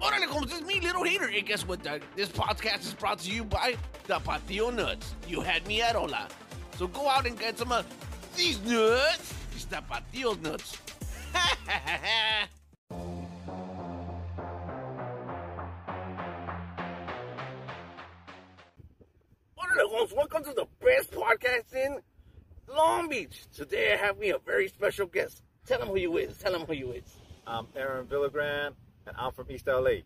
Órale, como this is me, Little Hater. And guess what, Doug? This podcast is brought to you by Tapatio Nuts. You had me at hola. So go out and get some of these nuts. These Tapatio nuts. Órale, folks. Welcome to the best podcast in Long Beach. Today I have me a very special guest. Tell him who you is. Tell him who you is. I'm Aaron Villagran, and I'm from East LA.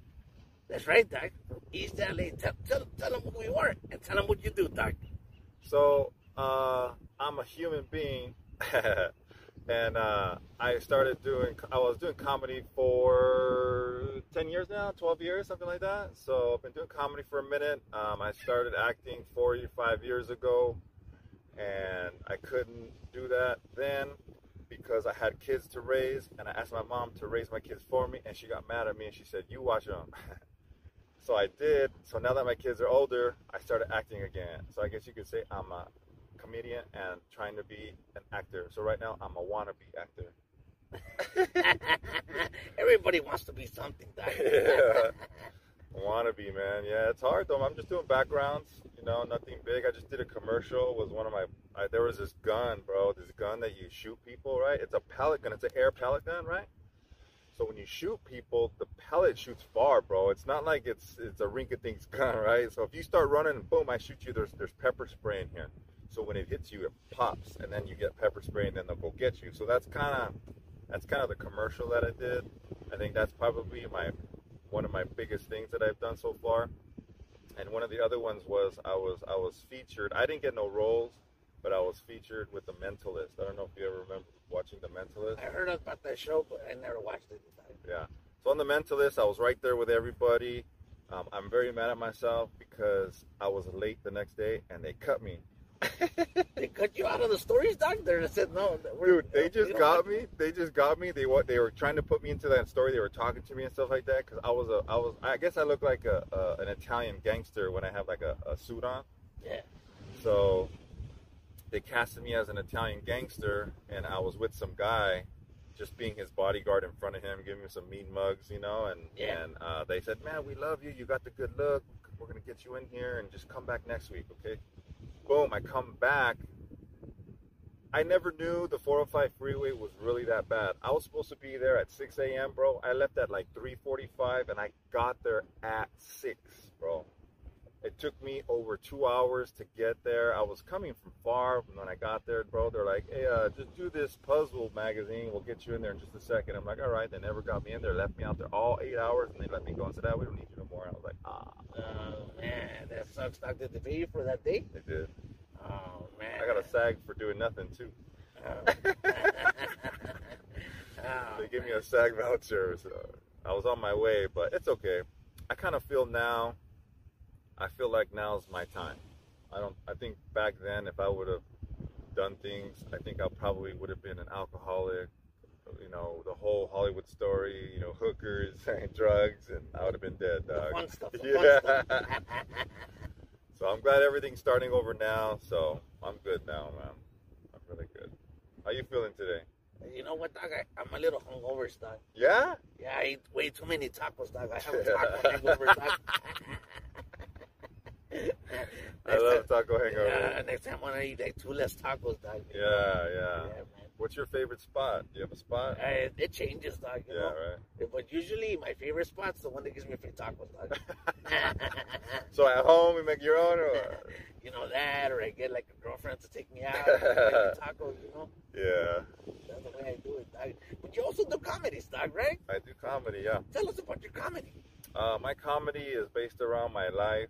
That's right, Doc. East LA. Tell, tell, tell them who you are and tell them what you do, Doc. So, uh, I'm a human being, and uh, I started doing. I was doing comedy for ten years now, twelve years, something like that. So I've been doing comedy for a minute. Um, I started acting four or five years ago, and I couldn't do that then because I had kids to raise, and I asked my mom to raise my kids for me, and she got mad at me, and she said, "You watch them." so I did. So now that my kids are older, I started acting again. So I guess you could say I'm a comedian and trying to be an actor. So right now I'm a wannabe actor. Everybody wants to be something, Doc. yeah. Wannabe, man. Yeah, it's hard though. I'm just doing backgrounds, you know, nothing big. I just did a commercial. Was one of my. I, there was this gun, bro. This gun that you shoot people, right? It's a pellet gun. It's an air pellet gun, right? So when you shoot people, the pellet shoots far, bro. It's not like it's it's a rinky-dinks gun, right? So if you start running and boom, I shoot you. There's there's pepper spray in here. So when it hits you, it pops, and then you get pepper spray, and then they'll go get you. So that's kind of that's kind of the commercial that I did. I think that's probably my one of my biggest things that I've done so far. And one of the other ones was I was I was featured. I didn't get no roles, but I was featured with The Mentalist. I don't know if you ever remember watching The Mentalist. I heard about that show, but I never watched it. Yeah. So on The Mentalist, I was right there with everybody. Um, I'm very mad at myself because I was late the next day and they cut me. they cut you out of the stories, Doc? They said no. Dude, they just got me. They just got me. They what? They were trying to put me into that story. They were talking to me and stuff like that because I was a, I was, I guess I look like a, a an Italian gangster when I have like a, a suit on. Yeah. So they casted me as an Italian gangster, and I was with some guy, just being his bodyguard in front of him, giving him some mean mugs, you know. And Yeah. and uh, they said, "Man, we love you. You got the good look. We're gonna get you in here, and just come back next week, okay?" Boom! I come back. I never knew the 405 freeway was really that bad. I was supposed to be there at 6 a.m., bro. I left at like 3:45, and I got there at six, bro. It took me over two hours to get there. I was coming from far. And when I got there, bro, they're like, "Hey, uh, just do this puzzle magazine. We'll get you in there in just a second. I'm like, "All right." They never got me in there. Left me out there all eight hours, and they let me go and said, "Ah, we don't need you no more." And I was like, "Ah." Oh, man. That sucks, Doc. Did they pay you for that day? They did. Oh, man. I got a SAG for doing nothing too. Oh, oh They gave me a SAG voucher, so I was on my way, but it's okay. I kind of feel now. I feel like now's my time. I don't. I think back then, if I would have done things, I think I probably would have been an alcoholic. You know, the whole Hollywood story. You know, hookers and drugs, and I would have been dead, dog. fun stuff. Yeah. fun stuff. So I'm glad everything's starting over now. So I'm good now, man. I'm really good. How you feeling today? you know what, Doc? I, I'm a little hungover, Doc. Yeah. Yeah, I ate way too many tacos, Doc. I have a taco hangover, Doc. I love taco hangover. Yeah, next time when I eat like two less tacos, you? Yeah, Yeah, yeah. What's your favorite spot? Do you have a spot? Uh, it changes, dog. You Yeah, know? right. But usually my favorite spot's the one that gives me free tacos, dog. So at home you make your own, or you know that, or I get like a girlfriend to take me out, and make me tacos. You know, yeah, that's the way I do it, dog. But you also do comedies, dog, right? I do comedy. Yeah, Tell us about your comedy. uh, my comedy is based around my life.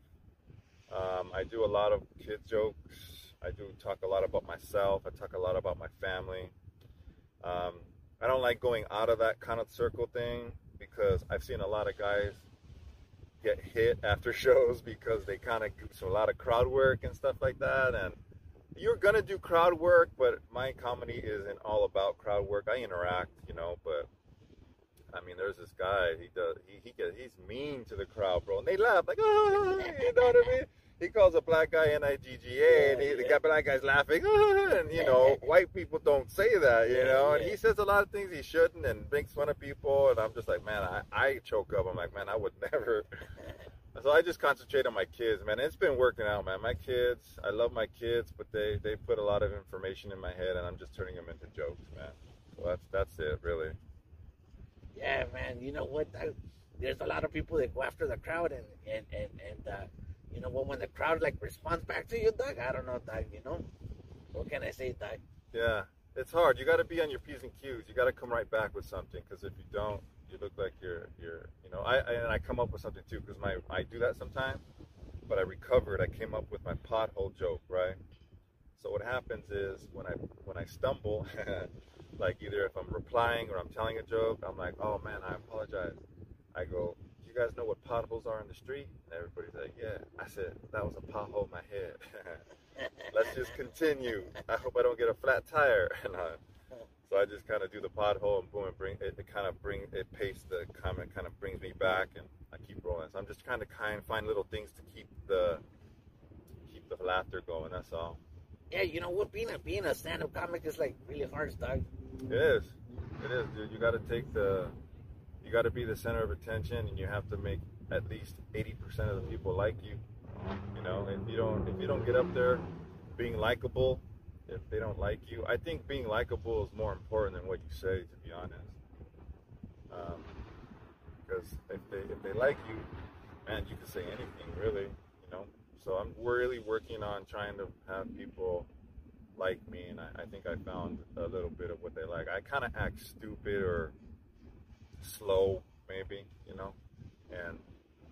Um, I do a lot of kid jokes. I do talk a lot about myself. I talk a lot about my family. Um, I don't like going out of that kind of circle thing because I've seen a lot of guys get hit after shows because they kind of do so a lot of crowd work and stuff like that. And you're gonna do crowd work, but my comedy isn't all about crowd work. I interact, you know, but I mean, there's this guy. He does. He he get, he's mean to the crowd, bro, and they laugh like, oh, you know what I mean? He calls a black guy N-I-G-G-A, and he, the guy, black guy's laughing, and you know, white people don't say that, you know, and he says a lot of things he shouldn't, and makes fun of people, and I'm just like, man, I, I choke up. I'm like, man, I would never. So I just concentrate on my kids, man. It's been working out, man. My kids, I love my kids, but they they put a lot of information in my head, and I'm just turning them into jokes, man. So that's that's it, really. Yeah, man. You know what? I, there's a lot of people that go after the crowd, and and and and uh, you know what? When the crowd like responds back to you, Doug, I don't know, Doug. You know, what can I say, Doug? Yeah, it's hard. You got to be on your p's and q's. You got to come right back with something, because if you don't, you look like you're you're you know. I, I and I come up with something too, because my I do that sometimes, but I recovered. I came up with my pothole joke, right? So what happens is when I when I stumble, like either if I'm replying or I'm telling a joke, I'm like, oh man, I apologize. I go, you guys know what potholes are in the street? And everybody's like, yeah. I said, that was a pothole in my head. Let's just continue. I hope I don't get a flat tire. And uh, so I just kind of do the pothole and boom, and bring it, it kind of bring it pace the comment kind of brings me back and I keep rolling. So I'm just trying to kind of find little things to keep the keep the laughter going. That's all. Yeah, you know what? Being a being a stand-up comic is like really hard, Doug. It is. It is, dude. You got to take the. You got to be the center of attention, and you have to make at least eighty percent of the people like you. You know, if you don't, if you don't get up there, being likable, if they don't like you, I think being likable is more important than what you say. To be honest, um, because if they if they like you, man, you can say anything really. You know, so I'm really working on trying to have people like me, and I, I think I found a little bit of what they like. I kind of act stupid or slow, maybe, you know, and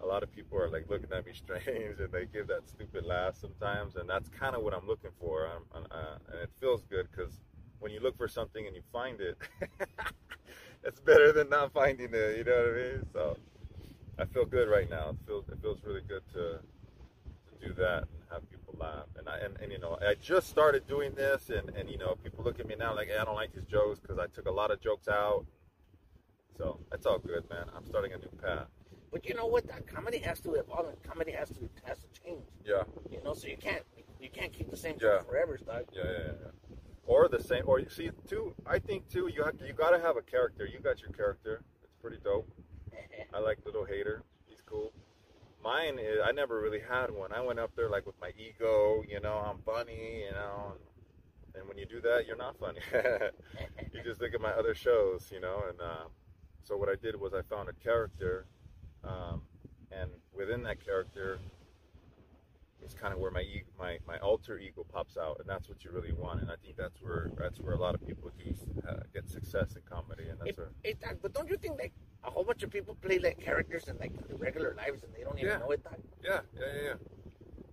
a lot of people are like looking at me strange and they give that stupid laugh sometimes, and that's kind of what I'm looking for. I'm, uh, and it feels good because when you look for something and you find it, it's better than not finding it. You know what I mean? So I feel good right now. It feels it feels really good to to do that and have people laugh. And I and, and you know I just started doing this, and and you know people look at me now like hey, I don't like these jokes because I took a lot of jokes out. So that's all good, man. I'm starting a new path. But you know what? That comedy has to evolve. And comedy has to has to change. Yeah. You know, so you can't you can't keep the same Yeah. joke forever, Doug. Yeah, yeah, yeah. Or the same, or you see, too. I think too. You have you gotta have a character. You got your character. It's pretty dope. I like Little Hater. He's cool. Mine is I never really had one. I went up there like with my ego. You know, I'm funny. You know, and, and when you do that, you're not funny. you just look at my other shows. You know, and uh, so what I did was I found a character, um, and within that character is kind of where my my my alter ego pops out, and that's what you really want. And I think that's where that's where a lot of people do uh, get success in comedy, and that's Hey, where hey, Doug, but don't you think like a whole bunch of people play like characters in like their regular lives and they don't even Yeah. know it, yeah, yeah, yeah, yeah.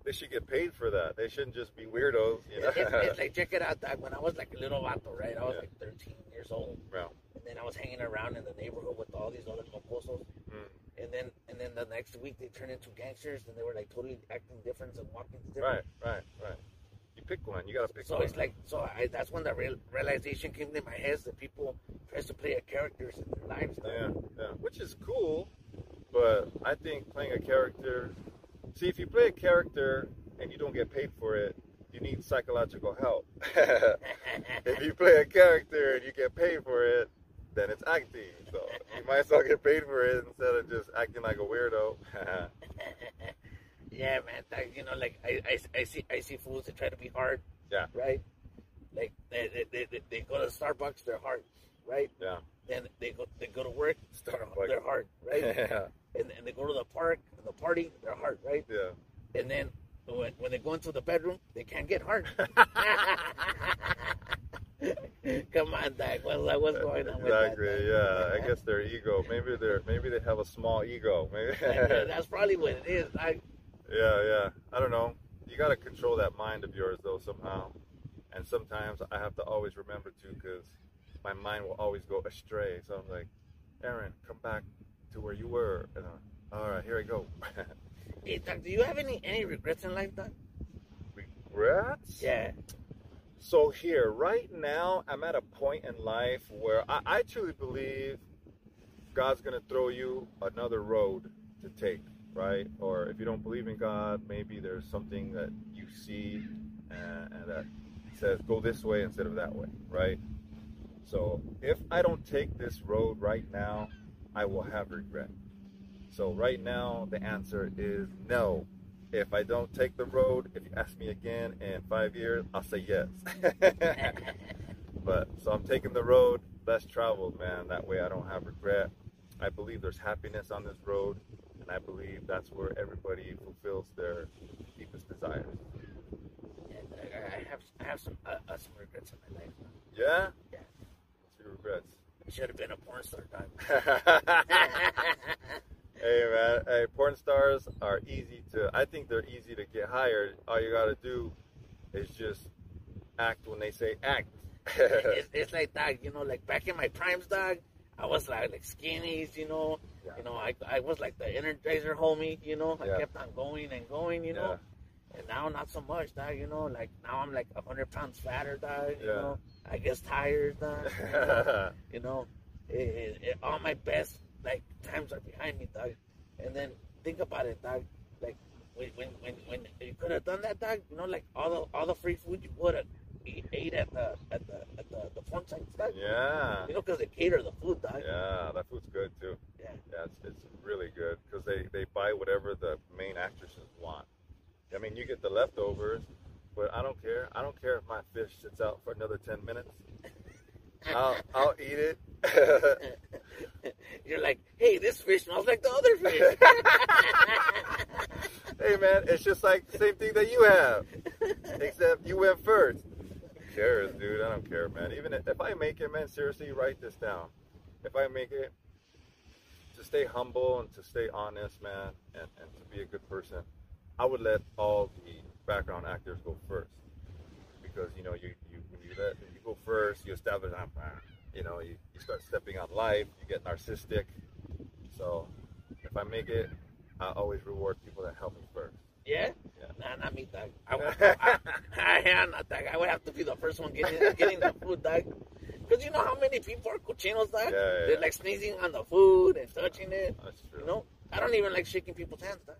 They should get paid for that. They shouldn't just be weirdos, you know. It's, it's like check it out, Doug. When I was like a little vato, right? I was Yeah. like 13 years old, and then I was hanging around in the neighborhood with all these other mocosos. mm, And then and then the next week they turned into gangsters and they were like totally acting different and walking different. right, right, right. You pick one. You gotta pick So one. it's like so I, that's when the real realization came to my head that people try to play a characters in their lives. Yeah, yeah, which is cool, but I think playing a character. See, if you play a character and you don't get paid for it, you need psychological help. if you play a character and you get paid for it, then it's acting. So you might as well get paid for it instead of just acting like a weirdo. yeah, man. That, you know, like I, I, I see I see fools that try to be hard. Yeah. Right. Like they they, they, they, go to Starbucks, they're hard, right? yeah, Then they go they go to work, they're, Starbucks. they're hard, right? yeah, and, and they go to the park, and the party, they're hard, right? yeah. And then when, when they go into the bedroom, they can't get hard. Come on, Dak. What's, uh, what's going on with that? Exactly. Yeah. I guess their ego. Maybe they're. Maybe they have a small ego. Maybe. That's probably what it is. I... Yeah, yeah. I don't know. You got to control that mind of yours, though, somehow. And sometimes I have to always remember to, because my mind will always go astray. So I'm like, Aaron, come back to where you were. And I'm, all right, here I go. hey, Doc, do you have any any regrets in life, Doc? Regrets? Yeah. So here, right now, I'm at a point in life where I, I truly believe God's gonna throw you another road to take, right? Or if you don't believe in God, maybe there's something that you see and, and that says go this way instead of that way, right? So if I don't take this road right now, I will have regret. So right now, the answer is no. If I don't take the road, if you ask me again in five years, I'll say yes. but so I'm taking the road less traveled, man. That way I don't have regret. I believe there's happiness on this road, and I believe that's where everybody fulfills their deepest desires. I, have I have some uh, uh, some regrets in my life. Yeah? Yeah. What's your regrets? I should have been a porn star, dog. hey man, hey, porn stars are easy to. I think they're easy to get hired. All you gotta do is just act when they say act. it's, it's like that, you know, like back in my primes, dog. I was like like skinnies, you know. Yeah. You know, I I was like the energizer homie, you know. I Yeah. kept on going and going, you know. Yeah. And now not so much, dog. You know, like now I'm like a hundred pounds fatter, dog. You know, I get tired, dog. You know, you know it, it, it- all my best like times are behind me, dog. And then think about it, dog. Like when when when, when you could have done that, dog. You know, like all the all the free food you would have ate at the at the at the, the porn sites, dog. yeah. You know, because they cater the food, dog. Yeah, that food's good too. Yeah. Yeah, it's, it's really good because they, they buy whatever the main actresses want. I mean, you get the leftovers, but I don't care. I don't care if my fish sits out for another 10 minutes. I'll, I'll eat it. You're like, hey, this fish smells like the other fish. hey, man, it's just like the same thing that you have, except you went first. Who cares, dude? I don't care, man. Even if, I make it, man, seriously, write this down. If I make it, to stay humble and to stay honest, man, and, and to be a good person, I would let all the background actors go first. Because, you know, you, you you go first, you establish, you know, you, you start stepping on life, you get narcissistic. So if I make it, I always reward people that help me first. yeah? Yeah. Nah, not me, dog. I, I, I, I, not, dog. I would have to be the first one getting getting the food, dog. Because you know how many people are cochinos, dog? Yeah, yeah, They're like sneezing on the food and touching it. That's true. You know, I don't even like shaking people's hands, dog.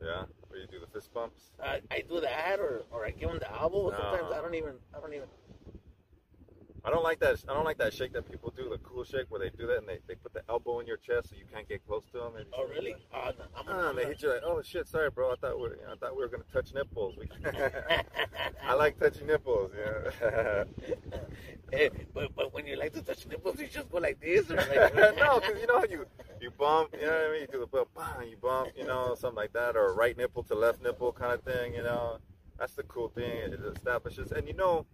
Yeah, where you do the fist bumps. Uh, I do that, or, or I give them the elbow. Sometimes I don't even, I don't even. I don't like that. I don't like that shake that people do, the cool shake where they do that and they, they put the elbow in your chest so you can't get close to them. And Oh, really? Oh, no, I'm, Ah, and they hit you like, oh shit, sorry, bro. I thought we, you know, I thought we were gonna touch nipples. I like touching nipples. Yeah. Eh, but but when you like to touch nipples, you just go like this, or like no, because you know you you bump. You know what I mean? You do the bump, you bump. You know, something like that, or right nipple to left nipple kind of thing. You know, that's the cool thing. It establishes, and you know,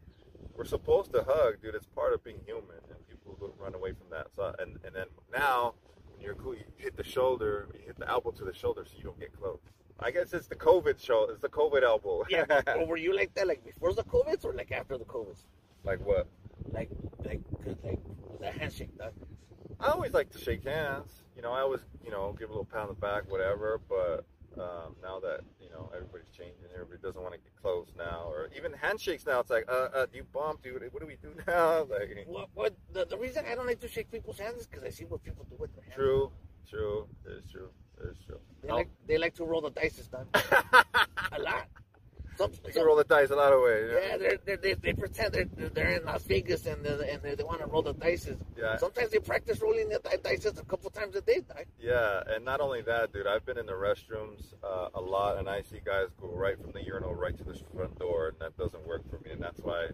we're supposed to hug, dude. It's part of being human, and people run away from that. So, and and then now, when you're cool, you hit the shoulder, you hit the elbow to the shoulder, so you don't get close. I guess it's the COVID show. It's the COVID elbow. yeah. Or were you like that, like before the COVID, or like after the COVID? like what? Like like like that handshake. I always like to shake hands. You know, I always, you know, give a little pat on the back, whatever. But um, now that you know everybody's changing, everybody doesn't want to get close now, or even handshakes now. It's like, uh, uh, do you bump, dude? What do we do now? Like, What what the, the reason I don't like to shake people's hands is because I see what people do with their hands. true, true, it's true, it's true. They like they like to roll the dice, dog. A lot. You some- roll the dice a lot of ways. Yeah, they're, they're, they they pretend they're, they're in Las Vegas and they and they, they want to roll the dice. Yeah. Sometimes they practice rolling the di- dice a couple times a day. Yeah, and not only that, dude, I've been in the restrooms uh, a lot, and I see guys go right from the urinal right to the front door, and that doesn't work for me, and that's why,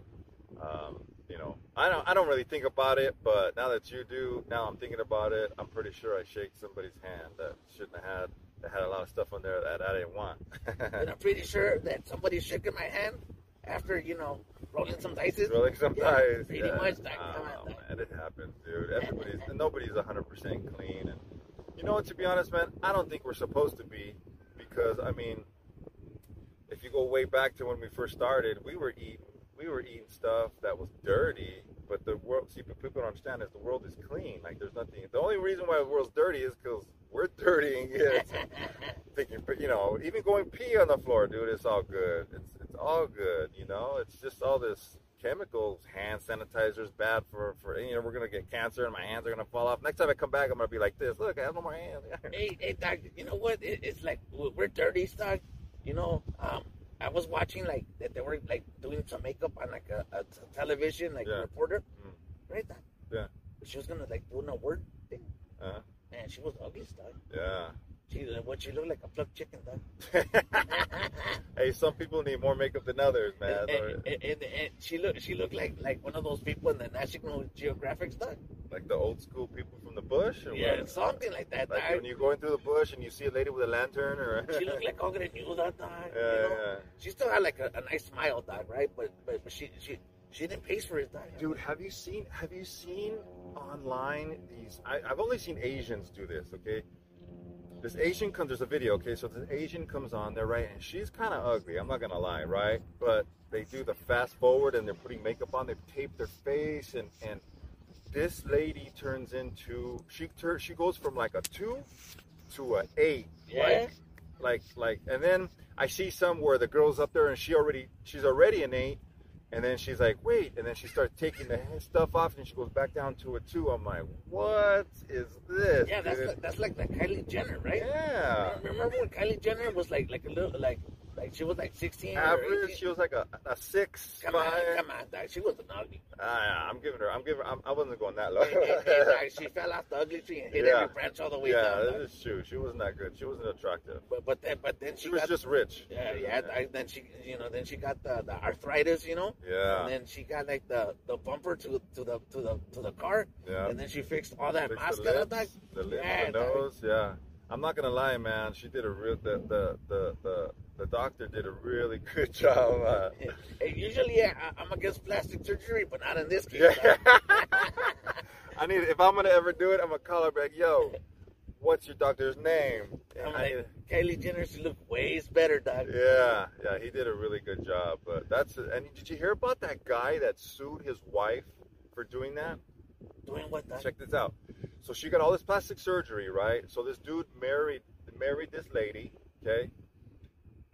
um, you know, I don't, I don't really think about it, but now that you do, now I'm thinking about it. I'm pretty sure I shake somebody's hand that shouldn't have had, that had a lot of stuff on there that I didn't want. And I'm pretty sure that somebody's shaking my hand after you know rolling some dice. Rolling some Yeah, dice. pretty yeah. much, like, Oh, like- man, it happens, dude. Everybody's nobody's 100 percent clean, and you know what? To be honest, man, I don't think we're supposed to be because I mean, if you go way back to when we first started, we were eating we were eating stuff that was dirty. But the world, see, but people don't understand is the world is clean. Like there's nothing. The only reason why the world's dirty is because we're dirty and get thinking, you know, even going pee on the floor, dude, it's all good. It's it's all good. You know, it's just all this chemicals. Hand sanitizer's bad for for you know we're gonna get cancer and my hands are gonna fall off. Next time I come back, I'm gonna be like this. Look, I have no more hands. hey, hey, Doc, you know what? It, it's like we're dirty, Doc. You know, um, I was watching like that they were like doing some makeup on like a, a t- television, like Yeah. reporter, Mm. right? Yeah. She was gonna like do an award thing. Uh-huh. Man, she was ugly, Doc. Yeah. She what she look like a plucked chicken, though. hey, some people need more makeup than others, man. and, and, and, and she looked she looked like like one of those people in the National Geographic stuff. Like the old school people from the bush, or Yeah, what? something like that. Like when you're going through the bush and you see a lady with a lantern, or she looked like Ogre News that time. yeah, you know? yeah. She still had like a, a nice smile, dog, right? But but, but she she she didn't pay for it, dog. Dude, have you seen have you seen online these I, I've only seen Asians do this, okay? This Asian comes there's a video, okay, so this Asian comes on there, right? And she's kinda ugly, I'm not gonna lie, right? But they do the fast forward and they're putting makeup on, they tape their face and and this lady turns into she tur- she goes from like a two to a eight. Yeah. Like like like and then I see some where the girl's up there and she already she's already an eight and then she's like wait and then she starts taking the stuff off and she goes back down to a two. I'm like what is this? Yeah, that's like, that's like the Kylie Jenner, right? yeah. Remember when Kylie Jenner was like like a little like like she was like sixteen average she was like a, a six Come five on, come on, dog. She was an ugly. Ah, I'm giving her I'm giving I'm, I wasn't going that low hey, hey, dog, she fell off the ugly tree and hit Yeah. every branch all the way yeah down. dog. this is true she wasn't that good she wasn't attractive But but then but then she, she was got just rich yeah yeah. dog, then she you know then she got the, the arthritis, you know. yeah And then she got like the, the bumper to to the to the to the car, yeah and then she fixed all that Fix mask the lips, dog. the, lips, Yeah, the dog. nose, yeah. I'm not gonna lie, man. She did a real the the the the, the doctor did a really good job. Uh, usually I, I'm against plastic surgery, but not in this case. yeah. I need if I'm gonna ever do it, I'm gonna call her back. Yo, what's your doctor's name? I'm like, Kylie Jenner, she look ways better, dog. yeah, yeah, he did a really good job. But that's and did you hear about that guy that sued his wife for doing that? Doing what? Check this out. So she got all this plastic surgery, right? So this dude married married this lady, okay?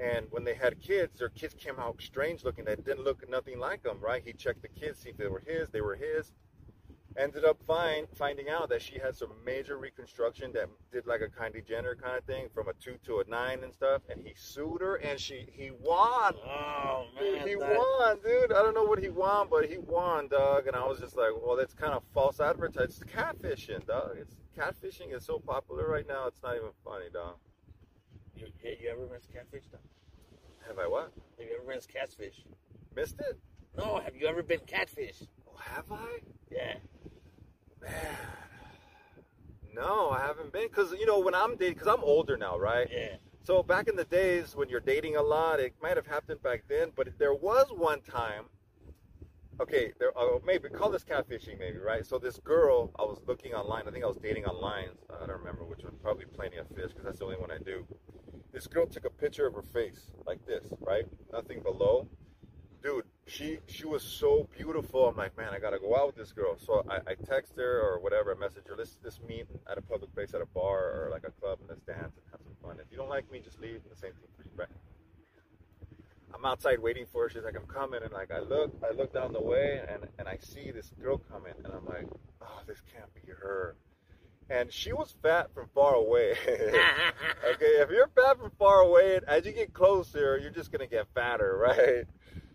And when they had kids, their kids came out strange looking. They didn't look nothing like them, right? He checked the kids, see if they were his. They were his. Ended up find, finding out that she had some major reconstruction that did like a Kylie Jenner kind of thing, from a two to a nine and stuff. And he sued her, and she he won. Oh man, he dog. won, dude. I don't know what he won, but he won, dog. And I was just like, well, that's kind of false advertising. It's catfishing, dog. It's catfishing is so popular right now. It's not even funny, dog. You, you, ever rinsed catfish, dog? Have I what? Have you ever rinsed catfish? Missed it? No, have you ever been catfish? Oh, have I? Yeah. Man, no, I haven't been. Cause you know when I'm dating, cause I'm older now, right? Yeah. So back in the days when you're dating a lot, it might have happened back then, but there was one time. Okay, there uh, maybe call this catfishing, maybe right. So this girl, I was looking online. I think I was dating online. I don't remember which one. Probably Plenty of Fish, because that's the only one I do. This girl took a picture of her face like this, right? Nothing below. Dude, she she was so beautiful. I'm like, man, I gotta go out with this girl. So I, I text her or whatever, I message her. Let's let's meet at a public place, at a bar or like a club, and let's dance and have some fun. If you don't like me, just leave. And the same thing for you, right? I'm outside waiting for her. She's like, I'm coming, and like I look, I look down the way, and and I see this girl coming, and I'm like, oh, this can't be her. And she was fat from far away. okay, if you're fat from far away, as you get closer, you're just gonna get fatter, right?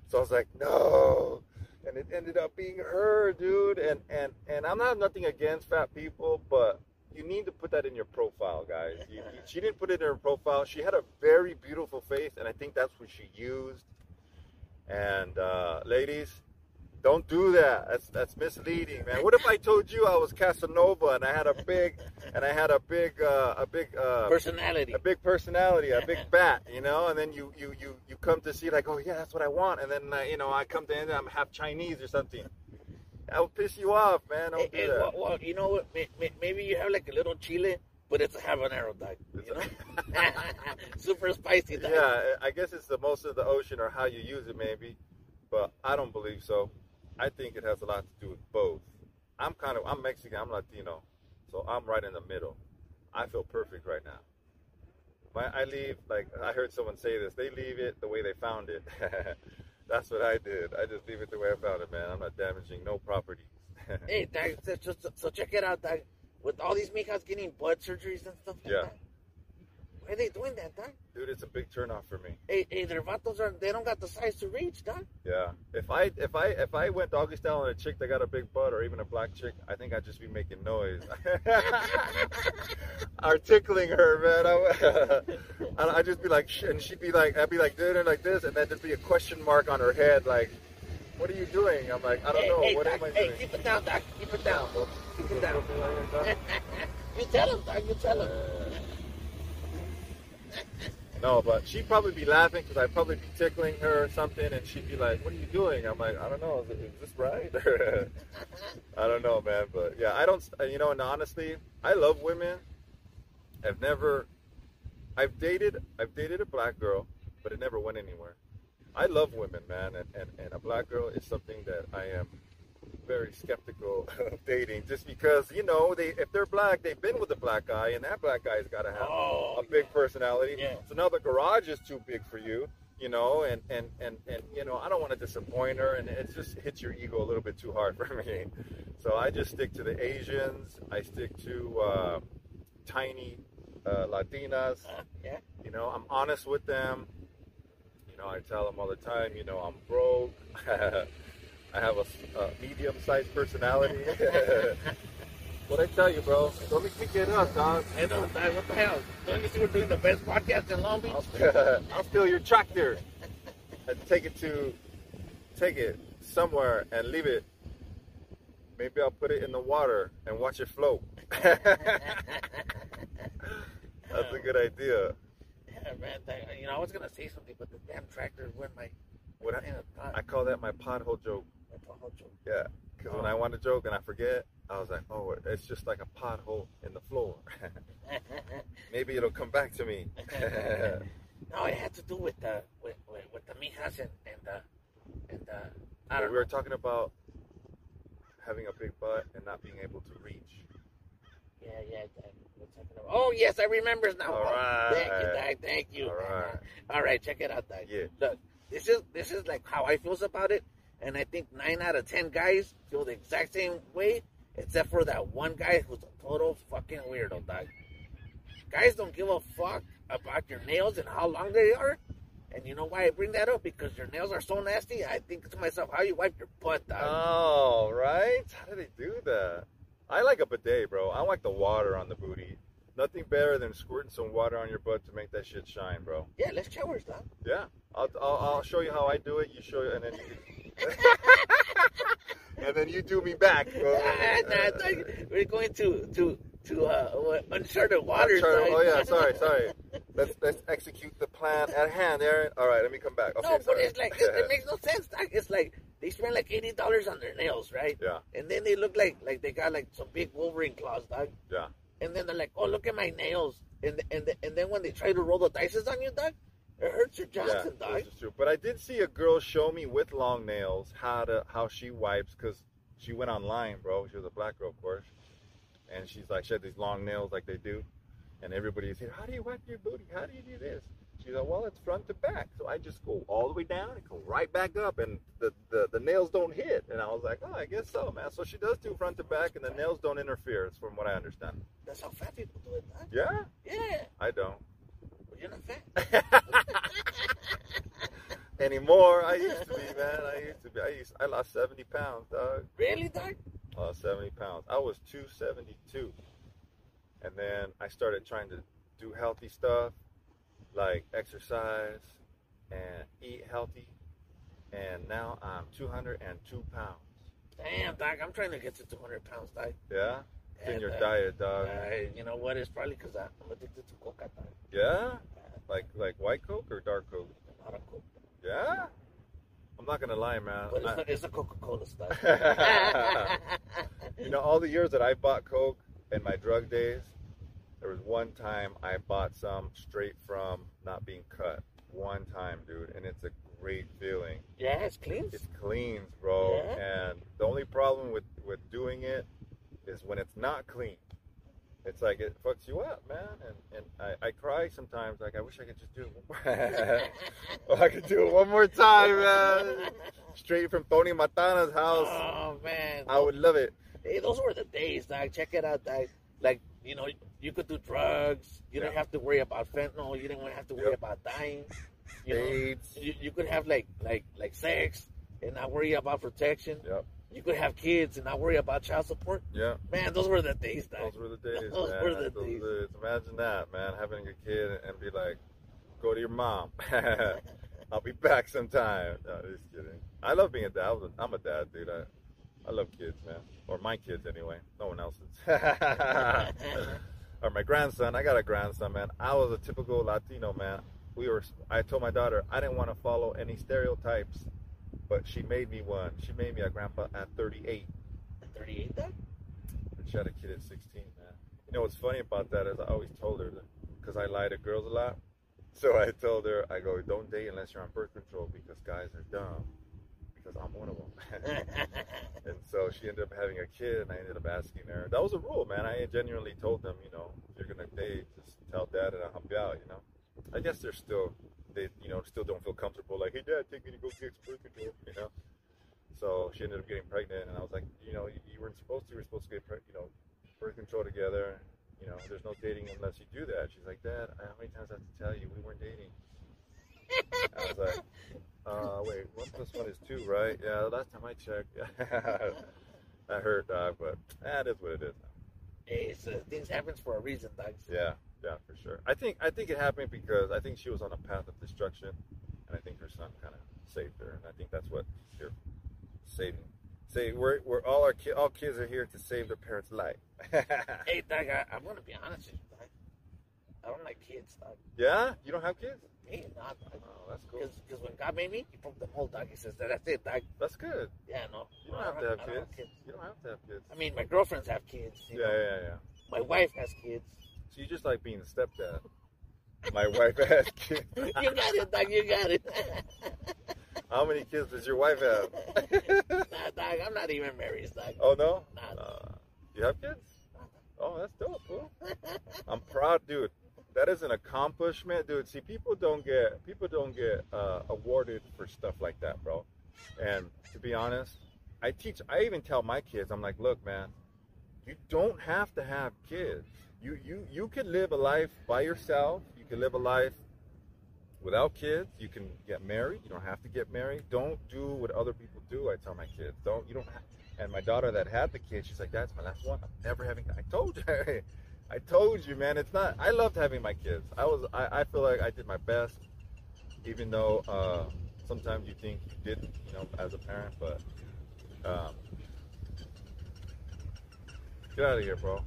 So I was like, no. And it ended up being her, dude. And and and I'm not nothing against fat people, but you need to put that in your profile, guys. You, she didn't put it in her profile. She had a very beautiful face, and I think that's what she used. And uh, ladies, don't do that. That's that's misleading, man. What if I told you I was Casanova and I had a big and I had a big uh, a big uh, Personality. a big personality, a big bat, you know, and then you you you you come to see like, oh yeah, that's what I want, and then uh, you know I come to end, I'm half Chinese or something. That will piss you off, man. Don't do that. well, well, you know what? May- may- Maybe you have like a little chile, but it's a habanero, dog. You know, super spicy, dog. Yeah, I guess it's the most of the ocean or how you use it, maybe, but I don't believe so. I think it has a lot to do with both. I'm kind of I'm Mexican, I'm Latino, so I'm right in the middle. I feel perfect right now. My, I leave like I heard someone say this. They leave it the way they found it. That's what I did. I just leave it the way I found it, man. I'm not damaging no properties. Hey, so, so, so check it out. With all these mijas getting blood surgeries and stuff like Yeah. that. Why are they doing that? Dude, it's a big turnoff for me. Hey, hey, their vatos are they don't got the size to reach, dog. Yeah. If I if I if I went doggy style on a chick that got a big butt or even a black chick, I think I'd just be making noise. or tickling her, man. I, I'd just be like, and she'd be like, I'd be like doing it like this, and then there'd be a question mark on her head, like, "What are you doing?" I'm like, I don't hey, know. hey, what dog, am I hey, doing? keep it down, dog. Keep it down, bro. Keep it down. you tell him, dog. You tell him. Uh, No, but she'd probably be laughing because I'd probably be tickling her or something, and she'd be like, "What are you doing?" I'm like, "I don't know. Is, is this right?" I don't know, man. But yeah, I don't. Uh, you know, and honestly, I love women. I've never. I've dated. I've dated a black girl, but it never went anywhere. I love women, man, and, and, and a black girl is something that I am very skeptical of dating, just because you know they if they're black, they've been with a black guy, and that black guy's got to have Oh, a big personality. Yeah. So now the garage is too big for you, you know, and and and and you know I don't want to disappoint her, and it just hits your ego a little bit too hard for me. So I just stick to the Asians. I stick to uh, tiny uh, Latinas. Uh, yeah. You know, I'm honest with them. You know, I tell them all the time. You know, I'm broke. I have a, a medium-sized personality. what I tell you, bro? Don't make me get up, dog. Hey, no, dog, what the hell? Don't you see we're doing the best podcast in Long Beach? I'll, I'll steal your tractor and take it to take it somewhere and leave it. Maybe I'll put it in the water and watch it float. That's a good idea. Yeah, man. dog, you know, I was gonna say something, but the damn tractor went my. What I, train of thought. I call that my pothole joke. Whole joke. Yeah, because when I oh. want to joke and I forget, I was like, oh, it's just like a pothole in the floor. Maybe it'll come back to me. no, it had to do with the with, with, with the mijas and and the and the. I don't we were talking about having a big butt and not being able to reach. Yeah, yeah. we're talking about- Oh yes, I remember now. All Oh, Thank you, right. Dad. Thank you. All right. All right, check it out, Dad. Yeah. Look, this is this is like how I feels about it, and I think nine out of ten guys feel the exact same way, except for that one guy who's a total fucking weirdo, dog. Guys don't give a fuck about your nails and how long they are. And you know why I bring that up? Because your nails are so nasty. I think to myself, how you wipe your butt, dog? Oh, right? How do they do that? I like a bidet, bro. I like the water on the booty. Nothing better than squirting some water on your butt to make that shit shine, bro. yeah, let's showers, dog. Yeah, I'll, I'll, I'll show you how I do it. You show and then you, and then you do me back, nah. We're going to to to uh, uncharted waters. Dog. oh yeah, sorry, sorry. Let's let's execute the plan at hand, Aaron. All right, let me come back. Okay, no, but sorry. it's like it, it makes no sense. Dog. It's like they spend like eighty dollars on their nails, right? Yeah. And then they look like like they got like some big Wolverine claws, dog. Yeah. And then they're like, oh, look at my nails. And and and then when they try to roll the dices on you, dog, it hurts your Yeah, Johnson, dog. this is true. But I did see a girl show me with long nails how to how she wipes because she went online, bro. She was a black girl, of course, and she's like she had these long nails like they do, and everybody's here. How do you wipe your booty? How do you do this? She's like, well, it's front to back. So I just go all the way down and go right back up, and the, the, the nails don't hit. And I was like, oh, I guess so, man. So she does do front to back, and the nails don't interfere, from what I understand. That's how fat people do it, dog. Yeah, Yeah, I don't. But you're not fat. Anymore, I used to be, man. I used to be. I used. I lost seventy pounds, dog. Really, dog? I lost seventy pounds. I was two seventy two, and then I started trying to do healthy stuff, like exercise and eat healthy, and now I'm two hundred and two pounds. Damn, dog. I'm trying to get to 200 pounds, dog. Yeah, in your dog. diet, dog. Uh, you know what? It's probably because I'm addicted to coca, dog. Yeah, like like white Coke or dark Coke. Not a coke. Yeah, I'm not gonna lie, man. But it's, I- not, it's a Coca-Cola stuff. You know, all the years that I bought Coke in my drug days, there was one time I bought some straight from not being cut. One time, dude, and it's a great feeling. yeah, it's clean. It's cleans, bro. Yeah. And the only problem with with doing it is when it's not clean. it's like it fucks you up, man. And and I, I cry sometimes. Like I wish I could just do it. One more. I could do it one more time, man. Straight from Tony Montana's house. Oh man, I would love it. Hey, those were the days, dog. Check it out, dog. Like you know, you could do drugs. You didn't have to worry about fentanyl. You didn't have to worry Yep. about dying. You know, you, you could have like like like sex and not worry about protection. Yep. You could have kids and not worry about child support. Yeah. Man, those were the days, dog. Those were the days, Those man. were the Those days. days. Imagine that, man. Having a kid and be like, go to your mom. I'll be back sometime. No, just kidding. I love being a dad. I was a- I'm a dad, dude. I, I love kids, man. Or my kids, anyway. No one else's. or my grandson. I got a grandson, man. I was a typical Latino, man. We were. I told my daughter I didn't want to follow any stereotypes, but she made me one. She made me a grandpa at 38. At 38, dog. And she had a kid at 16, man. You know what's funny about that is I always told her because I lie to girls a lot. So I told her, I go, don't date unless you're on birth control because guys are dumb. Because I'm one of them. and so she ended up having a kid, and I ended up asking her. That was a rule, man. I genuinely told them, you know, if you're gonna date, just tell dad and I'll help you out. You know. I guess they're still, they, you know, still don't feel comfortable. Like, hey, dad, take me to go get birth control. You know. So she ended up getting pregnant, and I was like, you know, you, you weren't supposed to. You were supposed to get, pre- you know, birth control together. You know, there's no dating unless you do that. She's like, Dad, how many times I have to tell you we weren't dating? I was like, uh, wait, one plus one is two, right? Yeah, the last time I checked. that hurt, dog, but that is what it is. hey, so things happens for a reason, dog. Yeah, yeah, for sure. I think I think it happened because I think she was on a path of destruction, and I think her son kind of saved her, and I think that's what you're saving. Say we're we're all our ki- all kids are here to save their parents' life. Hey, dog, I, I'm gonna be honest with you, dog. I don't like kids, dog. yeah, you don't have kids? Hey, not dog. Oh, that's cool. Because when God made me, He broke the mold, dog. He says that that's it, dog. That's good. Yeah, no. You don't have to have don't kids. You don't have to have kids. I mean, my girlfriends have kids. Yeah, know. yeah, yeah. My wife has kids. So you just like being a stepdad. My wife has kids. you got it, dog. You got it. How many kids does your wife have? nah, dog. I'm not even married, dog. oh no? Nah. Uh, you have kids? Oh, that's dope, fool. I'm proud, dude. That is an accomplishment, dude. See, people don't get people don't get uh, awarded for stuff like that, bro. And to be honest, I teach. I even tell my kids, I'm like, look, man, you don't have to have kids. You you you can live a life by yourself. You can live a life without kids. You can get married. You don't have to get married. Don't do what other people do. I tell my kids, don't. You don't. Have, and my daughter that had the kid, she's like, that's my last one. I'm never having. I told you. I told you, man. It's not. I loved having my kids. I was. I, I feel like I did my best, even though uh, sometimes you think you didn't, you know, as a parent. But um, get out of here, bro.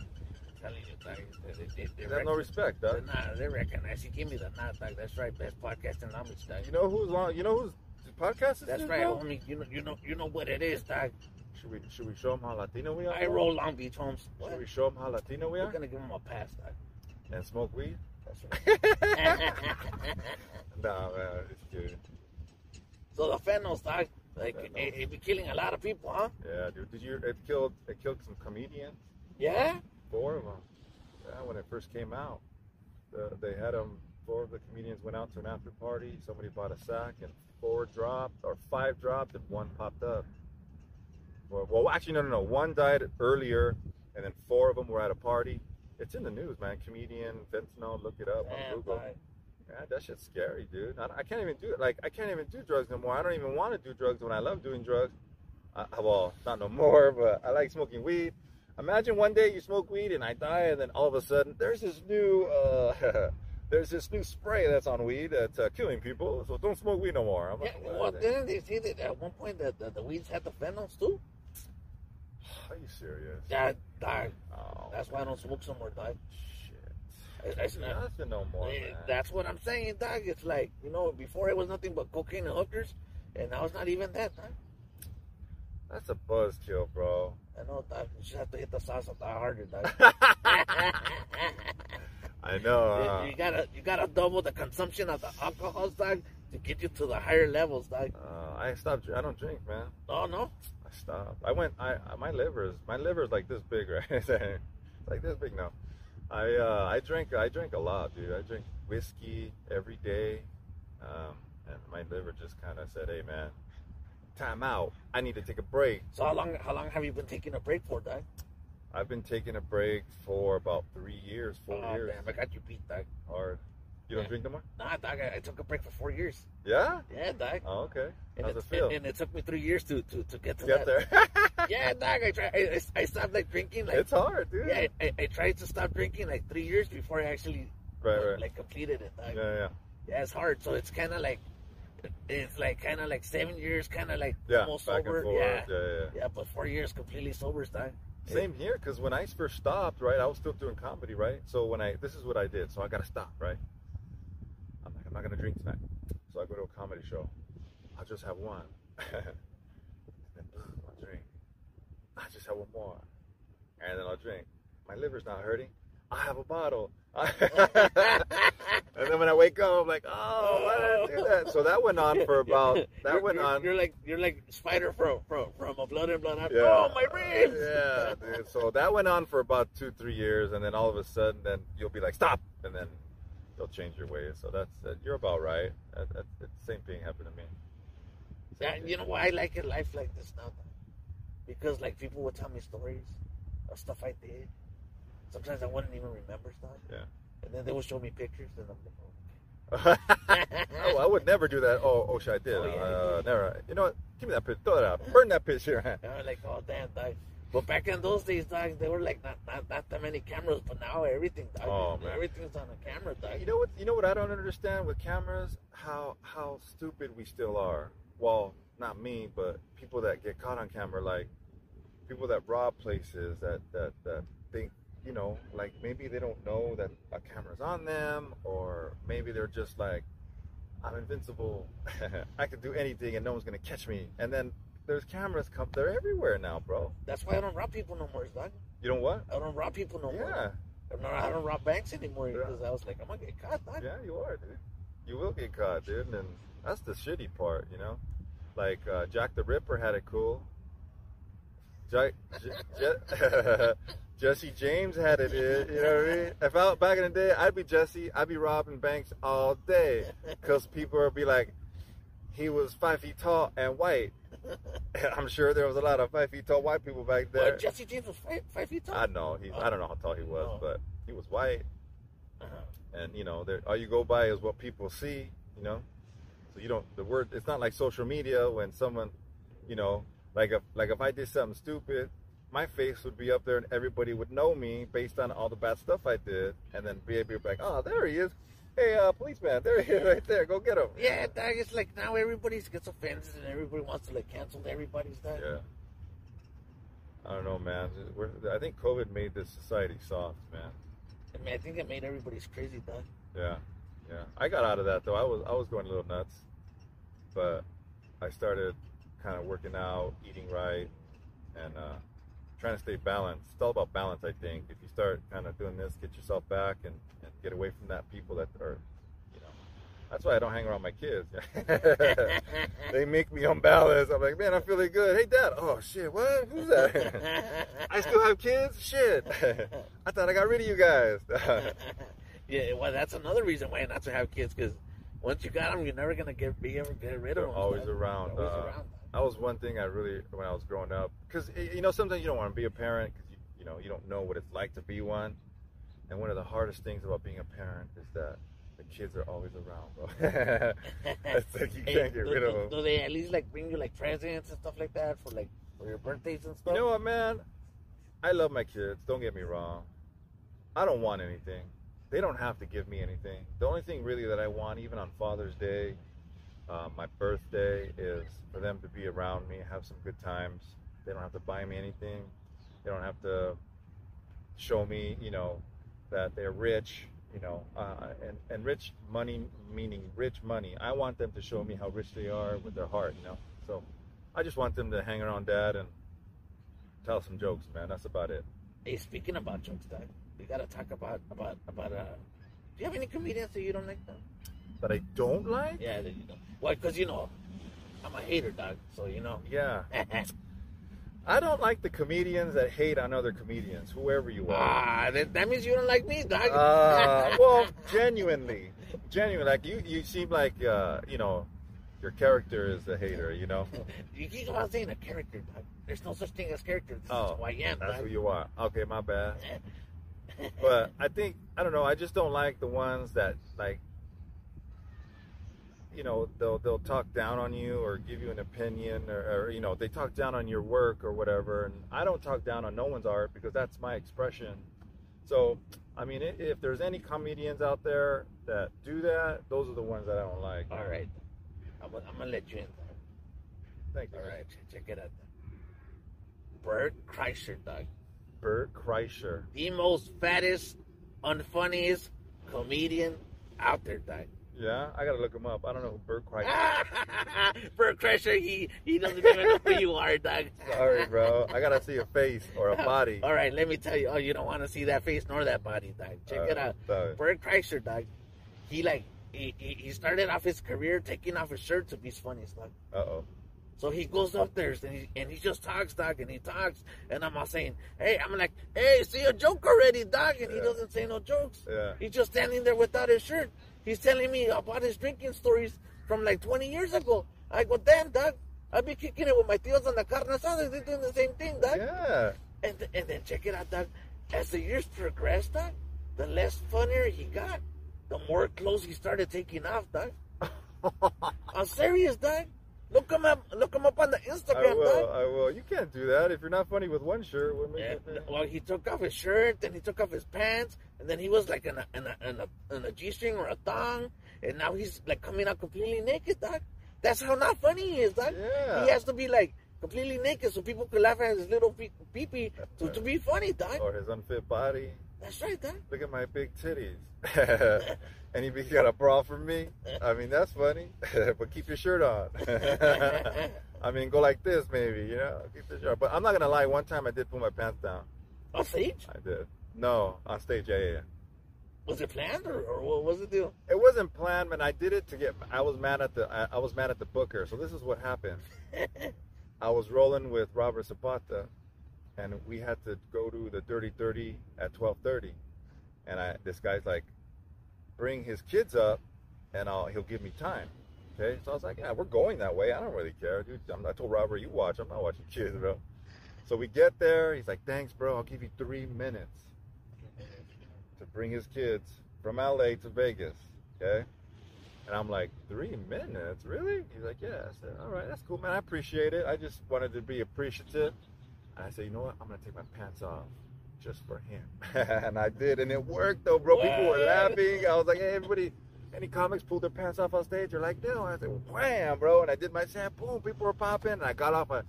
Telling you, dog. They, they, they, they, have no respect, dog. nah, they recognize you. Give me the nod, dog. That's right. Best podcast in Amish, dog. You know who's long? You know who's podcast is That's right, bro? homie. You know, you know, you know what it is, dog. Should we should we show them how Latino we are? I roll Long Beach homes. What? Should we show them how Latino we are? We're gonna give them a pass, dog. and smoke weed? That's right. Nah, man, it's good. so the fentanyl, dog, like it, it be killing a lot of people, huh? Yeah, dude. Did you? It killed. It killed some comedians. Yeah. Four of them. Yeah, when it first came out, the, they had them. Four of the comedians went out to an after party. Somebody bought a sack, and four dropped, or five dropped, and one popped up. Well, well, actually, no, no, no. One died earlier, and then four of them were at a party. It's in the news, man. Comedian fentanyl. Look it up on Google. Yeah, that shit's scary, dude. I, I can't even do it. Like, I can't even do drugs no more. I don't even want to do drugs when I love doing drugs. I, I- well, not no more, but I like smoking weed. Imagine one day you smoke weed and I die, and then all of a sudden there's this new, uh, there's this new spray that's on weed that's uh, killing people. So don't smoke weed no more. I'm Yeah, like, well, didn't they say that at one point that the, the weeds had the fentanyls too? Are you serious? Yeah, dog. Oh, That's why I don't smoke somewhere, dog. shit. I- I- Nothing no more, man. That's what I'm saying, dog. It's like you know, before it was nothing but cocaine and hookers, and now it's not even that, dog. That's a buzzkill, bro. I know. You just have to hit the sauce a lot harder, dog. I know. You- Uh, you gotta, you gotta double the consumption of the alcohols, dog, to get you to the higher levels, dog. uh, I stopped. I don't drink, man. Oh no, I stopped. I went. I I- my liver is my liver is like this big, right? it's like this big now. I uh, I drink I drink a lot, dude. I drink whiskey every day, um, and my liver just kind of said, "Hey, man, time out. I need to take a break." So how long how long have you been taking a break for, dog? I've been taking a break for about three years, four oh, years. damn, I got you beat, dog. Hard. You don't Yeah. drink no more? Nah, dog, I, I took a break for four years. Yeah. Yeah, dog. Oh, okay. And, How's it it's- feel? and, and it took me three years to to, to get to Get that. there. Yeah, dog. I tried. I, I, stopped like drinking. Like it's hard, dude. yeah, I, I tried to stop drinking like three years before I actually Right, like, right. like completed it. Dog. Yeah, yeah. Yeah, it's hard. So it's kind of like it's like kind of like seven years, kind of like Yeah. almost sober. Yeah. yeah, yeah. yeah, but four years completely sober, dog. Same here, because when I first stopped, right, I was still doing comedy, right? So when I, this is what I did. So I got to stop, right? I'm like, I'm not to drink tonight. So I go to a comedy show. I'll just have one. and then boom, I'll drink. I just have one more. And then I'll drink. My liver's not hurting. I have a bottle. and then when I wake up, I'm like, oh, why did I do that? So that went on for about, that You're- went you're, on. You're like you're like spider from from from a blood and blood. Yeah. Oh my ribs. Yeah, dude. So that went on for about two, three years, and then all of a sudden, then you'll be like, stop, and then they'll change your ways. So that's uh, you're about right. That, that, that same thing happened to me. Same thing. you know why I like a life like this now? Because like people would tell me stories of stuff I did. Sometimes I wouldn't even remember stuff. Yeah. And then they would show me pictures, and I'm like, oh, I would never do that. Oh, oh, shit, I did. Oh, yeah, uh, did. never. You know what? Give me that picture. Throw that out. Burn that picture. I'm like, oh damn, dog. But back in those days, dog, there were like not not, not that many cameras. But now everything, dog, Oh, man. everything's on a camera, dog. You know what? You know what I don't understand with cameras? How how stupid we still are. Well, not me, but people that get caught on camera, like people that rob places, that that that think, you know, like maybe they don't know that a camera's on them, or maybe they're just like, I'm invincible. I can do anything, and no one's gonna catch me. And then there's cameras come. They're everywhere now, bro. That's why I don't rob people no more, dog. You know what? I don't rob people no more. Yeah, I don't, I don't rob banks anymore Yeah. because I was like, I'm gonna get caught, dog. Yeah, you are, dude. You will get caught, dude, and that's the shitty part, you know. Like uh, Jack the Ripper had it cool. Jack, J- Je- Jesse James had it. uh, You know what I mean? If I back in the day, I'd be Jesse. I'd be robbing banks all day because people would be like, he was five feet tall and white. I'm sure there was a lot of five feet tall white people back there. Jesse James was five, five feet tall. I know he's. I don't know how tall he was, Oh. but he was white Uh-huh. and you know there, all you go by is what people see you know so you don't the word it's not like social media when someone you know like if like if i did something stupid my face would be up there and everybody would know me based on all the bad stuff i did and then be able to be like oh there he is hey uh policeman there he is right there go get him Yeah, dog. It's like now everybody gets offended and everybody wants to like cancel everybody's dog. yeah i don't know man We're, i think covid made this society soft man I mean, I think it made everybody's crazy, dog. Yeah, yeah. I got out of that though. I was I was going a little nuts, but I started kind of working out, eating right, and uh, trying to stay balanced. It's all about balance, I think. If you start kind of doing this, get yourself back and, and get away from that people that are, you know. That's why I don't hang around my kids. they make me unbalanced. I'm like, man, I'm feeling good. Hey, Dad. Oh shit, what? Who's that? I still have kids. Shit. I thought I got rid of you guys. yeah, well, that's another reason why not to have kids because once you got them, you're never gonna get be to get rid of They're them. always around, always uh, around. That was one thing I really when I was growing up because you know sometimes you don't want to be a parent because you you know you don't know what it's like to be one, and one of the hardest things about being a parent is that the kids are always around, bro. it's like you can't get do, rid of them. Do they at least like bring you like presents and stuff like that for like for your birthdays and stuff? You know what, man? I love my kids. Don't get me wrong. I don't want anything. They don't have to give me anything. The only thing really that I want, even on Father's Day, uh, my birthday, is for them to be around me, have some good times. They don't have to buy me anything. They don't have to show me, you know, that they're rich. You know, uh, and and rich money meaning rich money. I want them to show me how rich they are with their heart. You know, so I just want them to hang around dad and tell some jokes, man. That's about it. Hey, speaking about jokes, dog, we gotta talk about about about. uh Do you have any comedians that you don't like? Them? That I don't like? Yeah, that you don't. Why? Because you know, I'm a hater, dog. So you know. Yeah. I don't like the comedians that hate on other comedians, whoever you are. Ah, that, that means you don't like me, dog. Uh, well, genuinely, genuinely, like you, you seem like uh, you know, your character is a hater. You know. you keep on saying a character, dog. There's no such thing as character. This Oh, is who I am, That's dog. who you are. Okay, my bad. But I think I don't know. I just don't like the ones that like, you know, they'll they'll talk down on you or give you an opinion or, or you know they talk down on your work or whatever. And I don't talk down on no one's art because that's my expression. So I mean, if there's any comedians out there that do that, those are the ones that I don't like. All right. I'm, gonna- I'm gonna let you in. Dog. Thank you. All right, ch- check it out. Bert Kreischer, dog. Bert Kreischer. The most fattest, unfunniest comedian out there, dog. Yeah, I gotta look him up. I don't know who Bert Kreischer. Bert Kreischer, he, he doesn't even know who you are, dog. Sorry, bro. I gotta see a face or a body. All right, let me tell you. Oh, you don't want to see that face nor that body, dog. Check it Uh, out. sorry. Bert Kreischer, dog. He like he, he he started off his career taking off his shirt to be funny, dog. Uh oh. So he goes up there and he, and he just talks, dog, and he talks, and I'm all saying, hey, I'm like, hey, see a joke already, dog, and he doesn't say no jokes. Yeah. He's just standing there without his shirt. He's telling me about his drinking stories from like 20 years ago. I go, damn, dog, I be kicking it with my tios on the carne asada. They're doing the same thing, dog. Yeah. And, th- and then check it out, dog. As the years progressed, dog, the less funnier he got, the more clothes he started taking off, dog. I'm serious, dog. Look him up. Look him up on the Instagram. I will. dog. I will. You can't do that if you're not funny with one shirt. What makes Yeah, well, he took off his shirt, then he took off his pants, and then he was like in a in a, in a, in a g-string or a thong, and now he's like coming out completely naked, dog. That's how not funny he is, dog. Yeah. He has to be like completely naked so people could laugh at his little pee pee to, to be funny, dog. Or his unfit body. That's right, dog. Look at my big titties. and he got a bra for me. I mean, that's funny. but keep your shirt on. I mean, go like this, maybe. You know, keep the shirt. But I'm not gonna lie. One time I did pull my pants down. On stage? I did. No, on stage. Yeah, yeah. yeah. Was it planned or, or what was the deal? It wasn't planned, man. I did it to get. I was mad at the. I, I was mad at the booker. So this is what happened. I was rolling with Robert Zapata, and we had to go to the Dirty Thirty at twelve thirty, and I. This guy's like, bring his kids up, and I'll he'll give me time. Okay, so I was like, yeah, we're going that way. I don't really care, dude. I'm, I told Robert, you watch. I'm not watching kids, bro. So we get there. He's like, thanks, bro. I'll give you three minutes to bring his kids from LA to Vegas. Okay. And I'm like, three minutes? Really? He's like, yeah. I said, all right, that's cool, man. I appreciate it. I just wanted to be appreciative. And I said, you know what? I'm going to take my pants off just for him. and I did. And it worked, though, bro. People were laughing. I was like, hey, everybody, any comics pulled their pants off on stage? They're like, no. I said, wham, bro. And I did my set. Boom. People were popping. And I got off. I,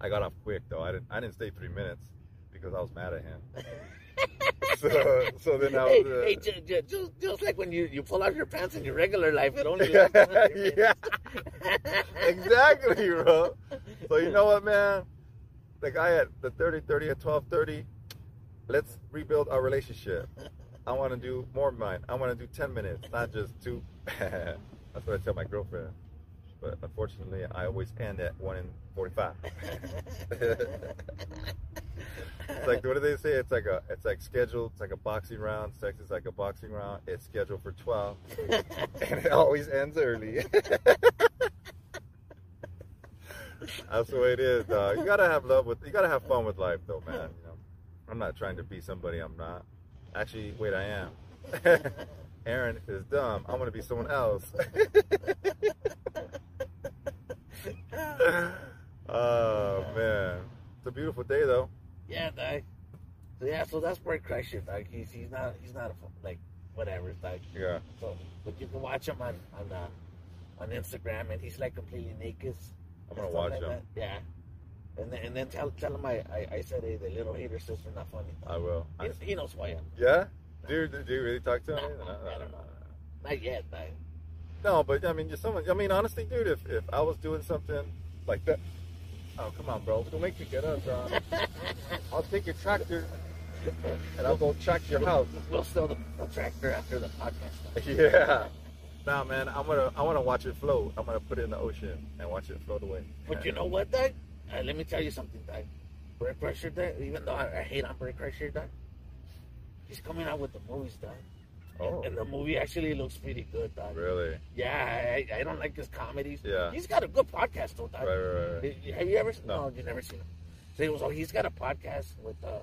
I got off quick, though. I didn't, I didn't stay three minutes because I was mad at him. so, so then I was. Uh, hey, ju- ju- just, just like when you, you pull out your pants in your regular life, it only yeah, exactly, bro. So you know what, man? The guy at the 30 30 at 12 30, let's rebuild our relationship. I want to do more of mine. I want to do 10 minutes, not just two. That's what I tell my girlfriend. But unfortunately, I always end at 1 in 45. it's like, what do they say? It's like a, it's like scheduled. It's like a boxing round. Sex is like a boxing round. It's scheduled for 12 and it always ends early. That's the way it is, dog. You gotta have love with. You gotta have fun with life, though, man. You know, I'm not trying to be somebody I'm not. Actually, wait, I am. Aaron is dumb. I'm gonna be someone else. oh man, it's a beautiful day, though. Yeah, dog. So yeah, so that's Bert Kreischer, dog. He's he's not he's not a, like whatever, dog. Yeah. So, but you can watch him on on uh, on Instagram, and he's like completely naked. I'm gonna watch like that. Yeah. And then, and then tell tell him I, I, I said hey the little hater sister not funny. I will. I, He, knows who I am. yeah. Do you, do you really talk to him? I don't know. Not yet, dog. No, but I mean, just someone. I mean, honestly, dude, if, if I was doing something like that, oh come on, bro, don't make me get up, bro. I'll take your tractor and I'll go track your house. We'll sell the, the tractor after the podcast. Yeah. Nah, man, I'm gonna I want to watch it float. I'm gonna put it in the ocean and watch it float away. But you know what, dog? uh, let me tell you something, Doug. Bert Kreischer, Doug, even though I, I hate on Bert Kreischer, Doug, he's coming out with the movies, Doug. Oh, And the movie actually looks pretty good, Doug. really? Yeah, I, I don't like his comedies. Yeah. He's got a good podcast, though, Doug. Right, right, right. Have you ever seen? No. No, you've never seen him. So, so he's got a podcast with uh,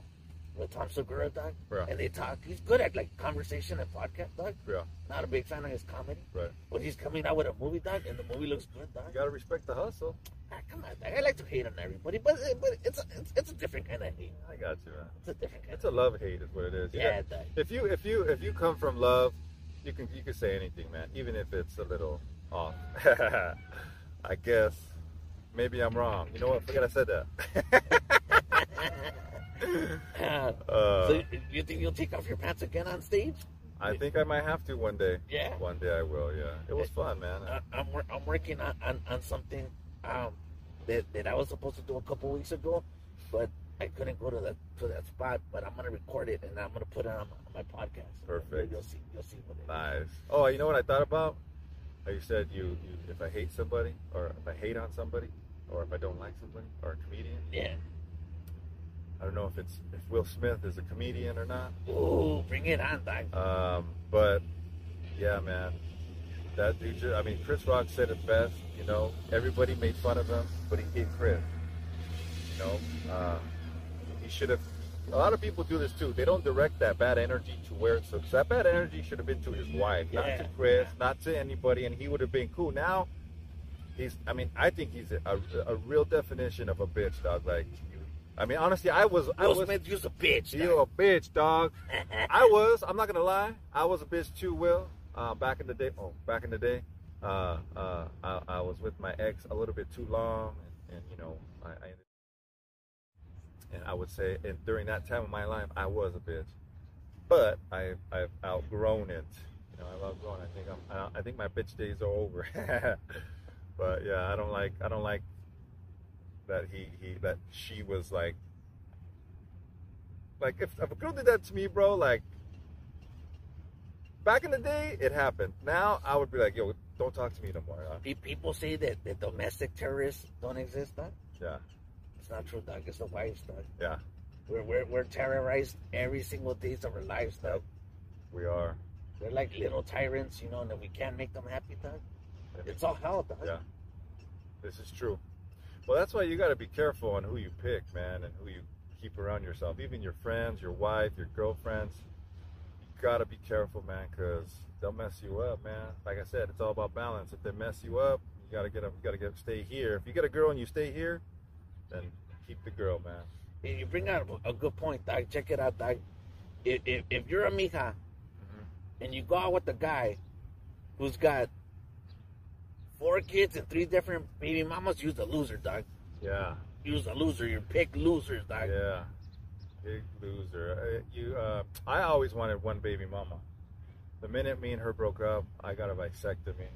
with Tom Segura, Doug. Yeah. And they talk. He's good at like conversation and podcast, Doug. Yeah, Not a big fan of his comedy, right. but he's coming out with a movie, Doug, and the movie looks good, You Doug. gotta respect the hustle. Ah, come on, Doug. I like to hate on everybody, but but it's a, it's, it's a different kind of hate. I got you, man. It's a different kind. It's a love hate, is what it is. You yeah, got- Doug. if you if you if you come from love, you can you can say anything, man, even if it's a little off. I guess maybe I'm wrong. You know what? Forget I said that. Uh, uh, so you- think you'll take off your pants again on stage? I think I might have to one day. Yeah. One day I will. Yeah. It was fun, man. Uh, I'm I'm working on, on, on something um, that that I was supposed to do a couple weeks ago, but I couldn't go to that to that spot. But I'm gonna record it and I'm gonna put it on my, on my podcast. Perfect. You'll see. You'll see what it is. Nice. Oh, you know what I thought about? How you said you, you if I hate somebody or if I hate on somebody or if I don't like somebody or a comedian. Yeah. I don't know if it's if Will Smith is a comedian or not. Ooh, bring it on, Doc. Um, but yeah, man, that dude. ju- I mean, Chris Rock said it best. You know, everybody made fun of him, but he hit Chris. You know, uh, he should have. A lot of people do this too. They don't direct that bad energy to where it's. So that bad energy should have been to his wife, not to Chris, not to anybody, and he would have been cool. Now, he's. I mean, I think he's a, a, a real definition of a bitch, dog. Like, I mean, honestly, I was. I Will was. Smith, you's a bitch. You a bitch, dog. I was. I'm not gonna lie. I was a bitch too, Will. Uh, back in the day. Oh, back in the day. Uh, uh, I, I was with my ex a little bit too long, and, and you know, I, I and I would say, and during that time of my life, I was a bitch. But I, I've outgrown it. You know, I've outgrown. I think I'm. I, I think my bitch days are over. but yeah, I don't like. I don't like that he he that she was like like if, if a girl did that to me, bro, like back in the day, it happened. Now I would be like, yo, don't talk to me no more. Huh? People say that, that domestic terrorists don't exist, Doc. Yeah, It's not true, Doc. It's the wives, Doc. yeah, We're, we're, we're terrorized every single day of our lives, Doc. we are. They're like little tyrants, you know, and we can't make them happy, Doc, it's all hell, Doc. Yeah, this is true. Well, that's why you got to be careful on who you pick, man, and who you keep around yourself. Even your friends, your wife, your girlfriends. You got to be careful, man, because they'll mess you up, man. Like I said, it's all about balance. If they mess you up, you got to get them. You got to get stay here. If you get a girl and you stay here, then keep the girl, man. And you bring out a good point, Doc. Check it out, Doc. If, if, if you're a mija mm-hmm. and you go out with a guy who's got four kids and three different baby mamas, you's a loser, dog. Yeah, You's a loser. You're pick losers, dog. yeah. Big loser. Uh, You, uh, I always wanted one baby mama. The minute me and her broke up, I got a vasectomy.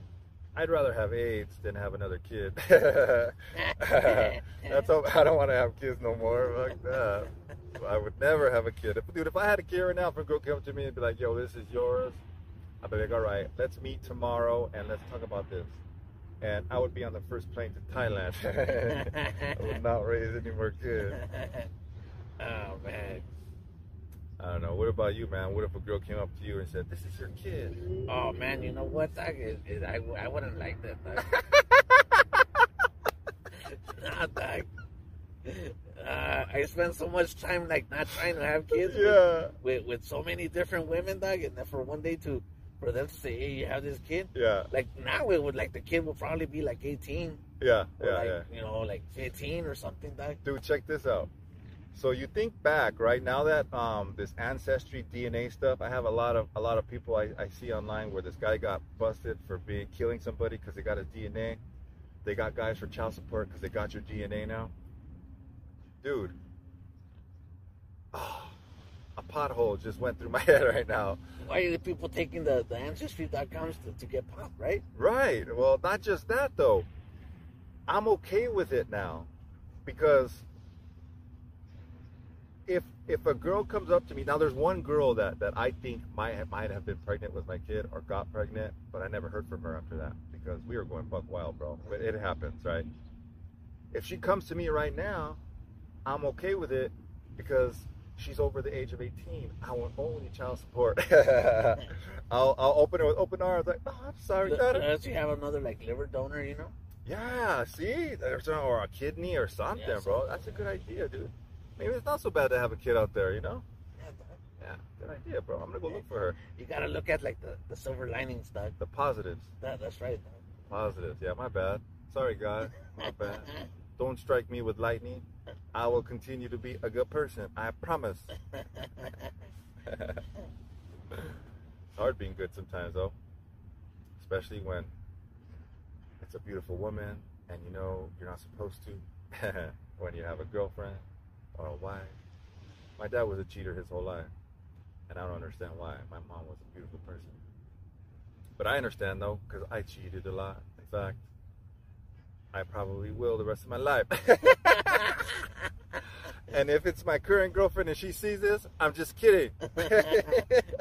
I'd rather have AIDS than have another kid. That's all, I don't want to have kids no more. Fuck that. I would never have a kid. Dude, if I had a kid right now, if a girl came up to me and be like, "Yo, this is yours," I'd be like, "All right, let's meet tomorrow and let's talk about this." And I would be on the first plane to Thailand. I would not raise any more kids. oh man. I don't know. What about you, man? What if a girl came up to you and said, "This is your kid"? Oh man, you know what? It, I, I wouldn't like that. Nah, Doc. Uh, I spend so much time like not trying to have kids with, Yeah, with, with so many different women, Doc, and then for one day to for them to say, "Hey, you have this kid." yeah, Like now, it would like the kid would probably be like eighteen, yeah, or yeah, like yeah. you know, like fifteen or something, Doc. Dude, check this out. So you think back, right now that um, this ancestry DNA stuff, I have a lot of a lot of people I, I see online where this guy got busted for being killing somebody because they got his DNA. They got guys for child support because they got your DNA now. Dude, pothole just went through my head right now. Why are the people taking the the ancestry.coms to, to get popped, right? Right. Well, not just that though. I'm okay with it now because if if a girl comes up to me now, there's one girl that that I think might have, might have been pregnant with my kid or got pregnant, but I never heard from her after that because we were going buck wild, bro. But it happens, right? if she comes to me right now, I'm okay with it because she's over the age of 18. I want only child support. I'll, I'll open her with open arms, like, oh, I'm sorry, Dada. Unless you have another like liver donor, you know. Yeah, see, there's or a kidney or something, Yeah, bro. something. That's a good idea, dude. Maybe it's not so bad to have a kid out there, you know? Yeah. Yeah, good idea, bro. I'm gonna go look for her. You gotta look at like the, the silver linings, dog. The positives, That, that's right, dog. positives. Yeah, my bad. Sorry, God, my bad. Don't strike me with lightning. I will continue to be a good person. I promise. it's hard being good sometimes, though, especially when it's a beautiful woman and you know you're not supposed to. when you have a girlfriend or a wife. My dad was a cheater his whole life, and I don't understand why. My mom was a beautiful person, but I understand though because I cheated a lot. In fact, I probably will the rest of my life. and if it's my current girlfriend and she sees this, I'm just kidding.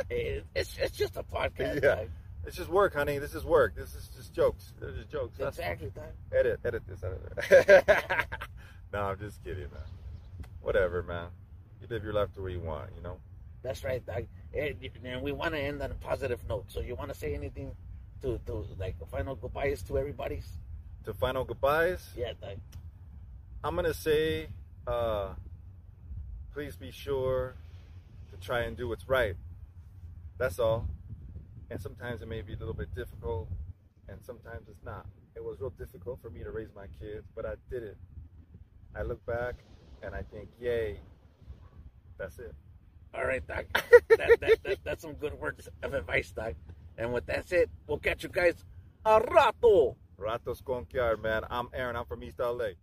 It's, it's just a podcast, Yeah. It's just work, honey. This is work. This is just jokes. They're just jokes. Exactly, edit, edit this. Edit no, I'm just kidding, man. Whatever, man. You live your life the way you want, you know. That's right, dog. And, we want to end on a positive note. So you want to say anything to, to like final goodbyes to everybody? To final goodbyes, Yeah, dog. I'm gonna say, uh, please be sure to try and do what's right. That's all. And sometimes it may be a little bit difficult, and sometimes it's not. It was real difficult for me to raise my kids, but I did it. I look back and I think, yay, that's it. All right, Doc. that, that, that, that's some good words of advice, Doc. And with that said, we'll catch you guys a rato. Ratos con Kiar, man. I'm Aaron. I'm from East LA.